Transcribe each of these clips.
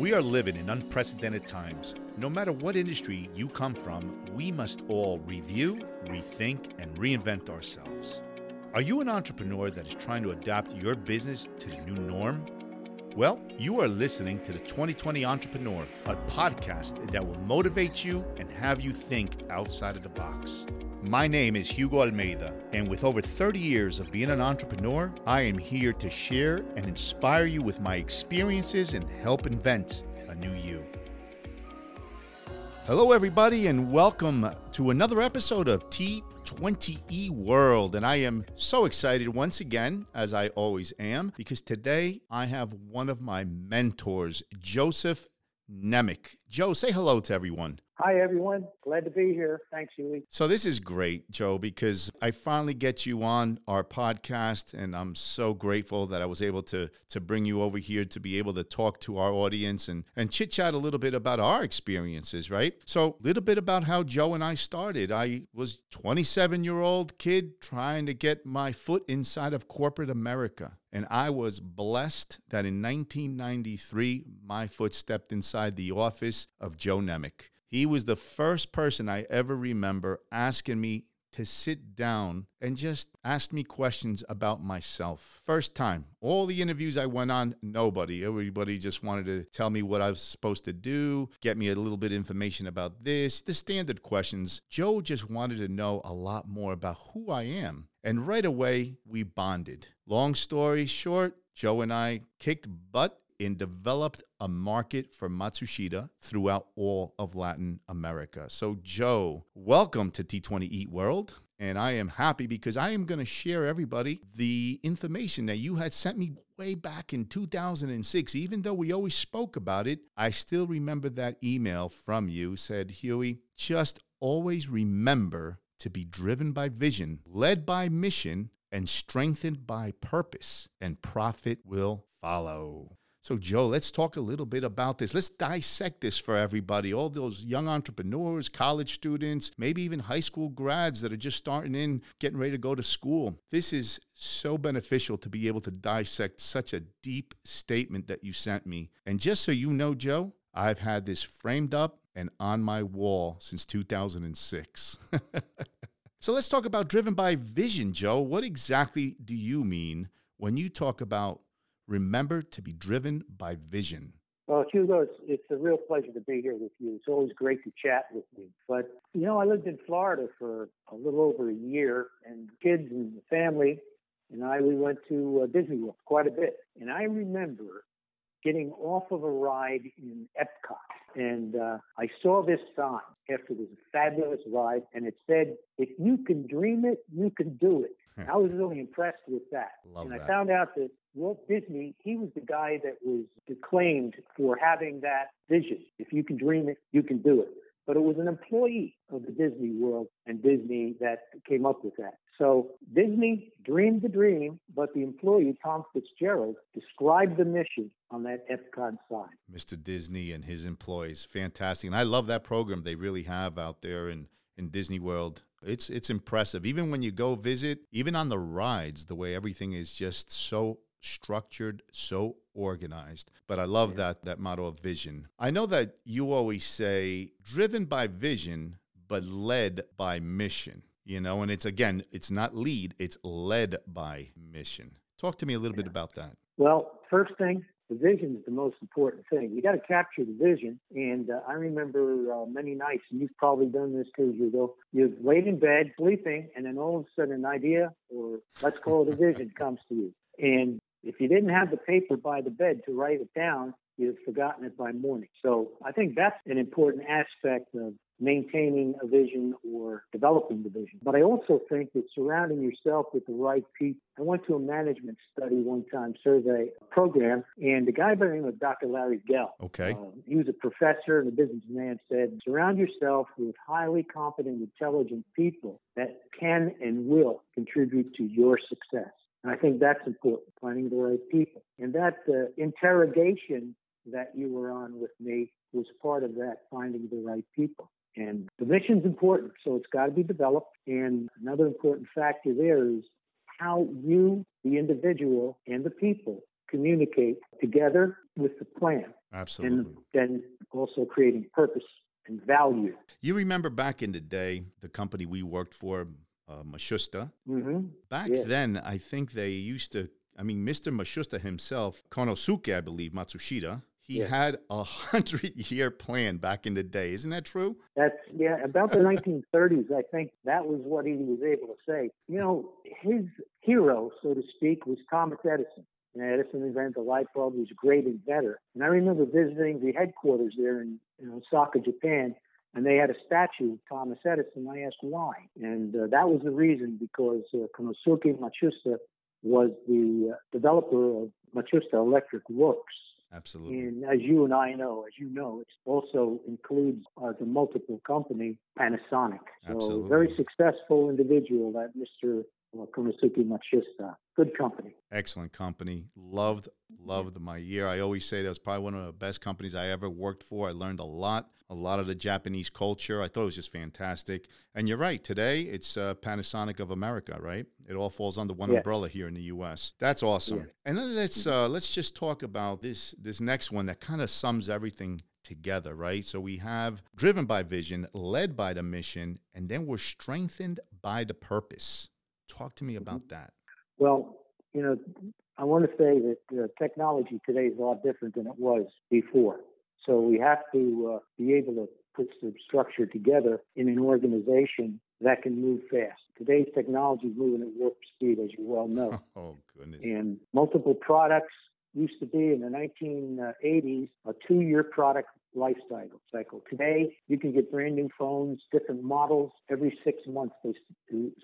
We are living in unprecedented times. No matter what industry you come from, we must all review, rethink, and reinvent ourselves. Are you an entrepreneur that is trying to adapt your business to the new norm? Well, you are listening to the 2020 Entrepreneur, a podcast that will motivate you and have you think outside of the box. My name is Hugo Almeida, and with over 30 years of being an entrepreneur, I am here to share and inspire you with my experiences and help invent a new you. Hello, everybody, and welcome to another episode of T20E World. And I am so excited once again, as I always am, because today I have one of my mentors, Joseph Nemec. Joe, say hello to everyone. Hi, everyone. Glad to be here. Thanks, Huey. So, this is great, Joe, because I finally get you on our podcast, and I'm so grateful that I was able to, to bring you over here to be able to talk to our audience and, and chit chat a little bit about our experiences, right? So, a little bit about how Joe and I started. I was 27 year old kid trying to get my foot inside of corporate America. And I was blessed that in 1993, my foot stepped inside the office of Joe Nemec. He was the first person I ever remember asking me to sit down and just ask me questions about myself. First time. All the interviews I went on, nobody. Everybody just wanted to tell me what I was supposed to do, get me a little bit of information about this, the standard questions. Joe just wanted to know a lot more about who I am. And right away, we bonded. Long story short, Joe and I kicked butt and developed a market for Matsushita throughout all of Latin America. So, Joe, welcome to T20E World. And I am happy because I am going to share everybody the information that you had sent me way back in 2006. Even though we always spoke about it, I still remember that email from you said, Huey, just always remember to be driven by vision, led by mission, and strengthened by purpose, and profit will follow. So, Joe, let's talk a little bit about this. Let's dissect this for everybody. All those young entrepreneurs, college students, maybe even high school grads that are just starting in, getting ready to go to school. This is so beneficial to be able to dissect such a deep statement that you sent me. And just so you know, Joe, I've had this framed up and on my wall since 2006. so let's talk about driven by vision, Joe. What exactly do you mean when you talk about Remember to be driven by vision. Well, Hugo, it's, it's a real pleasure to be here with you. It's always great to chat with you. But, you know, I lived in Florida for a little over a year, and kids and the family and I, we went to uh, Disney World quite a bit. And I remember getting off of a ride in Epcot, and uh, I saw this sign after this fabulous ride, and it said, "If you can dream it, you can do it." Hmm. I was really impressed with that, Love and that. I found out that Walt Disney, he was the guy that was acclaimed for having that vision. If you can dream it, you can do it. But it was an employee of the Disney World and Disney that came up with that. So Disney dreamed the dream, but the employee, Tom Fitzgerald, described the mission on that Epcot sign. Mr. Disney and his employees, fantastic. And I love that program they really have out there in, in Disney World. It's it's impressive. Even when you go visit, even on the rides, the way everything is just so structured, so organized. But I love that that motto of vision. I know that you always say driven by vision, but led by mission. You know, and it's again, it's not lead, it's led by mission. Talk to me a little bit about that. Well, first thing, the vision is the most important thing. You got to capture the vision. And uh, I remember uh, many nights, and you've probably done this too, Hugo. You've laid in bed sleeping, and then all of a sudden an idea, or let's call it a vision, comes to you. And if you didn't have the paper by the bed to write it down, you've forgotten it by morning. So I think that's an important aspect of maintaining a vision or developing the vision. But I also think that surrounding yourself with the right people. I went to a management study one time, survey program, and the guy by the name of Dr. Larry Gell. Okay. Uh, he was a professor and a businessman. Said, surround yourself with highly competent, intelligent people that can and will contribute to your success. And I think that's important, finding the right people. And that uh, interrogation that you were on with me was part of that, finding the right people. And the mission's important, so it's got to be developed. And another important factor there is how you, the individual, and the people communicate together with the plan. Absolutely. And then also creating purpose and value. You remember back in the day, the company we worked for, uh, Matsushita. Mm-hmm. Back Yes. then, I think they used to. I mean, Mr. Matsushita himself, Konosuke, I believe, Matsushita. He Yes. had a hundred-year plan back in the day. Isn't that true? That's yeah, about the 1930s. I think that was what he was able to say. You know, his hero, so to speak, was Thomas Edison. And Edison invented the light bulb. He was a great inventor. And I remember visiting the headquarters there in, in Osaka, Japan, and they had a statue of Thomas Edison. I asked why, and uh, that was the reason because uh, Konosuke Matsushita was the uh, developer of Matsushita Electric Works. Absolutely. And as you and I know, as you know, it also includes uh, the multiple company Panasonic. So Absolutely. very successful individual, that Mr. Konosuke Matsushita. Good company. Excellent company. Loved, loved my year. I always say that was probably one of the best companies I ever worked for. I learned a lot, a lot of the Japanese culture. I thought it was just fantastic. And you're right. Today, it's uh, Panasonic of America, right? It all falls under one Yeah. umbrella here in the U.S. That's awesome. Yeah. And then let's uh, let's just talk about this this next one that kind of sums everything together, right? So we have driven by vision, led by the mission, and then we're strengthened by the purpose. Talk to me about that. Well, you know, I want to say that uh, technology today is a lot different than it was before. So we have to uh, be able to put some structure together in an organization that can move fast. Today's technology is moving at warp speed, as you well know. Oh goodness. and multiple products used to be in the 1980s a two-year product life cycle. Today, you can get brand new phones, different models. Every six months, they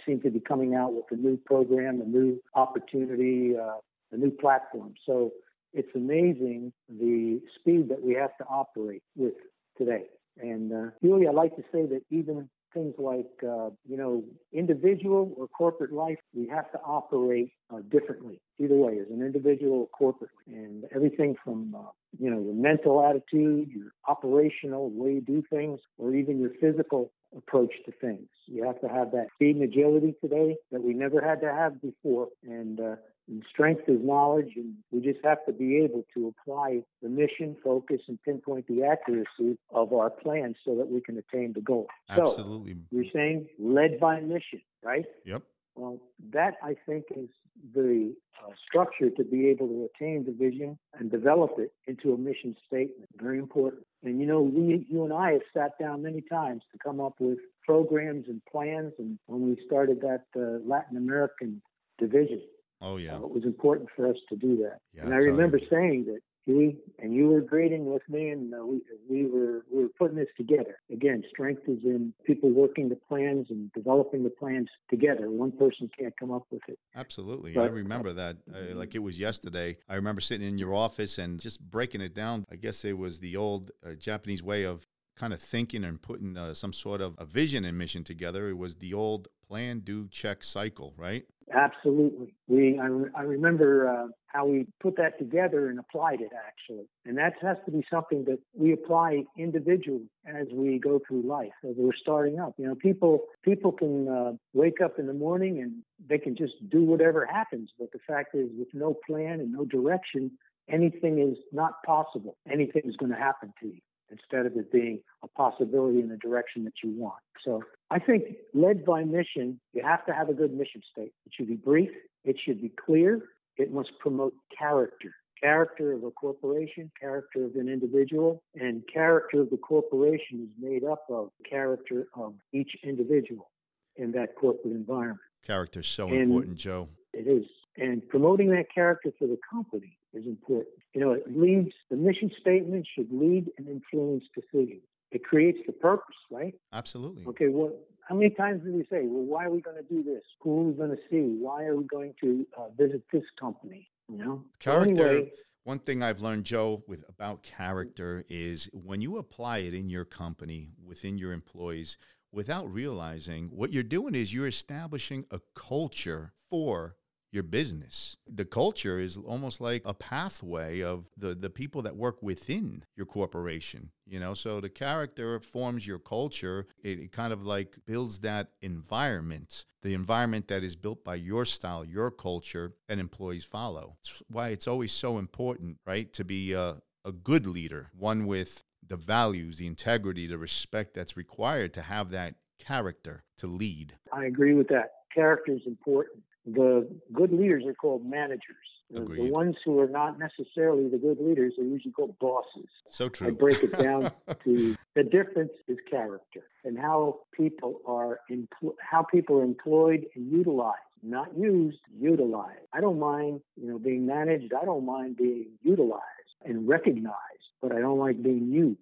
seem to be coming out with a new program, a new opportunity, uh, a new platform. So it's amazing the speed that we have to operate with today. And uh, really, I like to say that even things like uh, you know individual or corporate life, we have to operate uh, differently. Either way, as an individual or corporately, and everything from uh, you know your mental attitude, your operational way you do things, or even your physical approach to things. You have to have that speed and agility today that we never had to have before, and uh, and strength is knowledge, and we just have to be able to apply the mission, focus, and pinpoint the accuracy of our plans so that we can attain the goal. So Absolutely. you're saying led by mission, right? Yep. Well, that I think is the uh, structure to be able to attain the vision and develop it into a mission statement. Very important. And you know, we, you and I have sat down many times to come up with programs and plans. And when we started that uh, Latin American division, Oh yeah. uh, it was important for us to do that. Yeah, and I I tell you. remember saying that Huey and you were grading with me, and uh, we we were we were putting this together. Again, strength is in people working the plans and developing the plans together. One person can't come up with it. Absolutely. I But- remember that uh, like it was yesterday. I remember sitting in your office and just breaking it down. I guess it was the old uh, Japanese way of kind of thinking and putting uh, some sort of a vision and mission together. It was the old plan, do, check cycle, right? Absolutely. We I, I remember uh, how we put that together and applied it actually, and that has to be something that we apply individually as we go through life as we're starting up. You know, people people can uh, wake up in the morning and they can just do whatever happens, but the fact is, with no plan and no direction, anything is not possible. Anything is going to happen to you instead of it being a possibility in the direction that you want. So I think led by mission, you have to have a good mission statement. It should be brief, it should be clear, it must promote character. Character of a corporation, character of an individual, and character of the corporation is made up of character of each individual in that corporate environment. Character's so And- important, Joe. It is. And promoting that character for the company is important. You know, it leads, the mission statement should lead and influence decisions. It creates the purpose, right? Absolutely. Okay, well, how many times do we say, well, why are we going to do this? Who are we going to see? Why are we going to uh, visit this company? You know? Character. anyway, One thing I've learned, Joe, with about character is when you apply it in your company, within your employees, without realizing what you're doing is you're establishing a culture for your business. The culture is almost like a pathway of the, the people that work within your corporation. You know, so the character forms your culture. It, it kind of like builds that environment, the environment that is built by your style, your culture, and employees follow. It's why it's always so important, right, to be uh, a good leader, one with the values, the integrity, the respect that's required to have that character to lead. I agree with that. Character is important. The good leaders are called managers. The, the ones who are not necessarily the good leaders are usually called bosses. So true. I break it down to the difference is character and how people are empl- how people are employed and utilized not used, utilized. I don't mind, you know, being managed. I don't mind being utilized and recognized, but I don't like being used.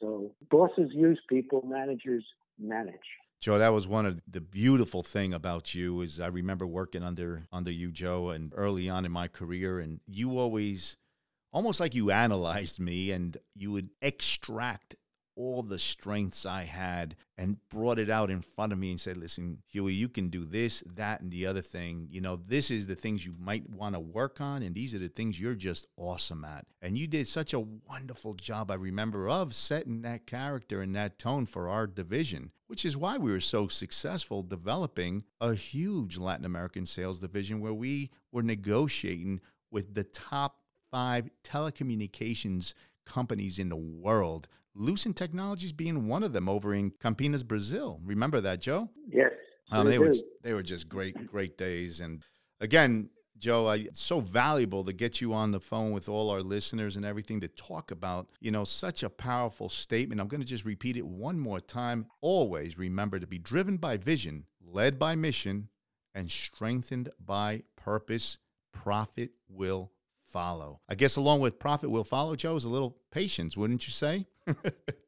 So bosses use people, managers manage. Joe, that was one of the beautiful thing about you is I remember working under under you, Joe, and early on in my career, and you always almost like you analyzed me and you would extract all the strengths I had and brought it out in front of me and said, listen, Huey, you can do this, that, and the other thing. You know, this is the things you might want to work on, and these are the things you're just awesome at. And you did such a wonderful job, I remember, of setting that character and that tone for our division, which is why we were so successful developing a huge Latin American sales division where we were negotiating with the top five telecommunications companies in the world Lucent Technologies being one of them over in Campinas, Brazil. Remember that, Joe? Yes. Um, they were they were just great, great days. And again, Joe, I, it's so valuable to get you on the phone with all our listeners and everything to talk about, you know, such a powerful statement. I'm going to just repeat it one more time. Always remember to be driven by vision, led by mission, and strengthened by purpose. Profit will follow. I guess along with profit will follow, Joe, is a little patience, wouldn't you say? yeah,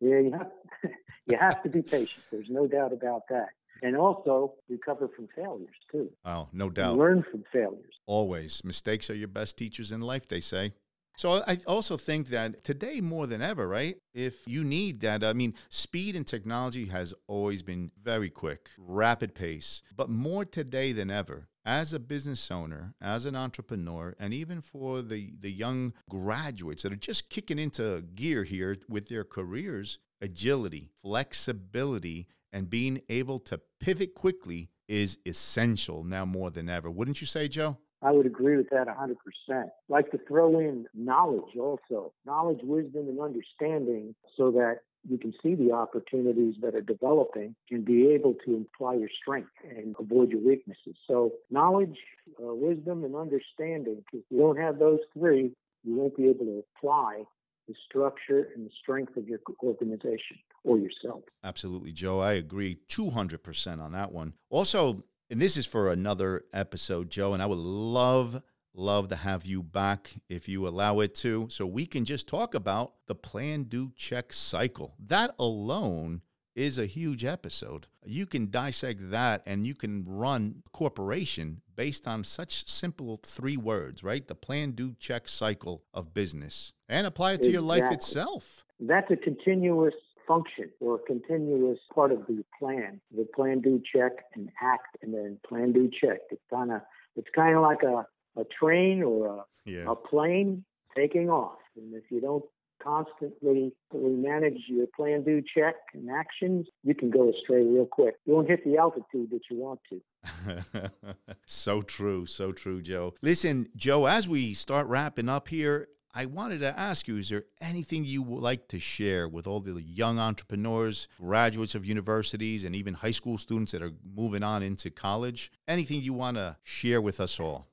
you have, you have to be patient. There's no doubt about that. And also recover from failures too. Oh, no doubt. learn from failures. Always. Mistakes are your best teachers in life, they say. So I also think that today more than ever, right? If you need that, I mean, speed and technology has always been very quick, rapid pace, but more today than ever. As a business owner, as an entrepreneur, and even for the, the young graduates that are just kicking into gear here with their careers, agility, flexibility, and being able to pivot quickly is essential now more than ever. Wouldn't you say, Joe? I would agree with that 100%. like to throw in knowledge also, knowledge, wisdom, and understanding so that you can see the opportunities that are developing and be able to apply your strength and avoid your weaknesses. So, knowledge, uh, wisdom, and understanding. If you don't have those three, you won't be able to apply the structure and the strength of your organization or yourself. Absolutely, Joe. I agree 200% on that one. Also, and this is for another episode, Joe, and I would love, love to have you back if you allow it to, so we can just talk about the plan, do, check cycle. That alone is a huge episode. You can dissect that and you can run corporation based on such simple three words, right? The plan, do, check cycle of business and apply it to exactly. your life itself. That's a continuous function or a continuous part of the plan. The plan, do, check, and act, and then plan, do, check. It's kind of it's kind of like a, a train or a, yeah. a plane taking off. And if you don't constantly manage your plan, do, check, and actions, you can go astray real quick. You won't hit the altitude that you want to. so true, so true, Joe. Listen, Joe, as we start wrapping up here, I wanted to ask you is there anything you would like to share with all the young entrepreneurs, graduates of universities, and even high school students that are moving on into college? Anything you want to share with us all?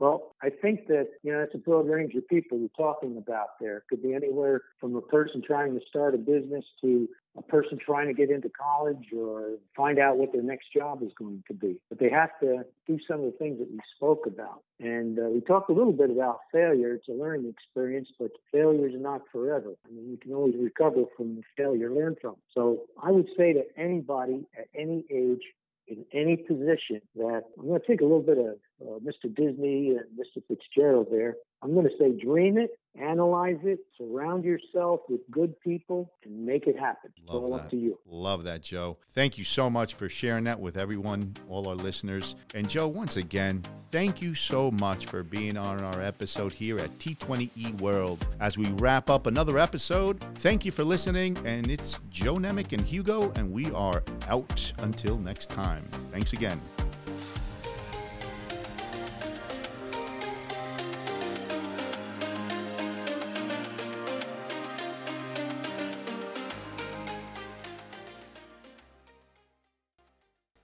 Well, I think that, you know, it's a broad range of people you're talking about there. It could be anywhere from a person trying to start a business to a person trying to get into college or find out what their next job is going to be. But they have to do some of the things that we spoke about. And uh, we talked a little bit about failure. It's a learning experience, but failure is not forever. I mean, you can always recover from the failure, learn from. So I would say to anybody at any age, in any position that I'm going to take a little bit of uh, Mr. Disney and Mr. Fitzgerald there. I'm going to say dream it, analyze it, surround yourself with good people, and make it happen. Love all that. up to you. Love that, Joe. Thank you so much for sharing that with everyone, all our listeners. And Joe, once again, thank you so much for being on our episode here at T20E World. As we wrap up another episode, thank you for listening. And it's Joe Nemec and Hugo, and we are out until next time. Thanks again.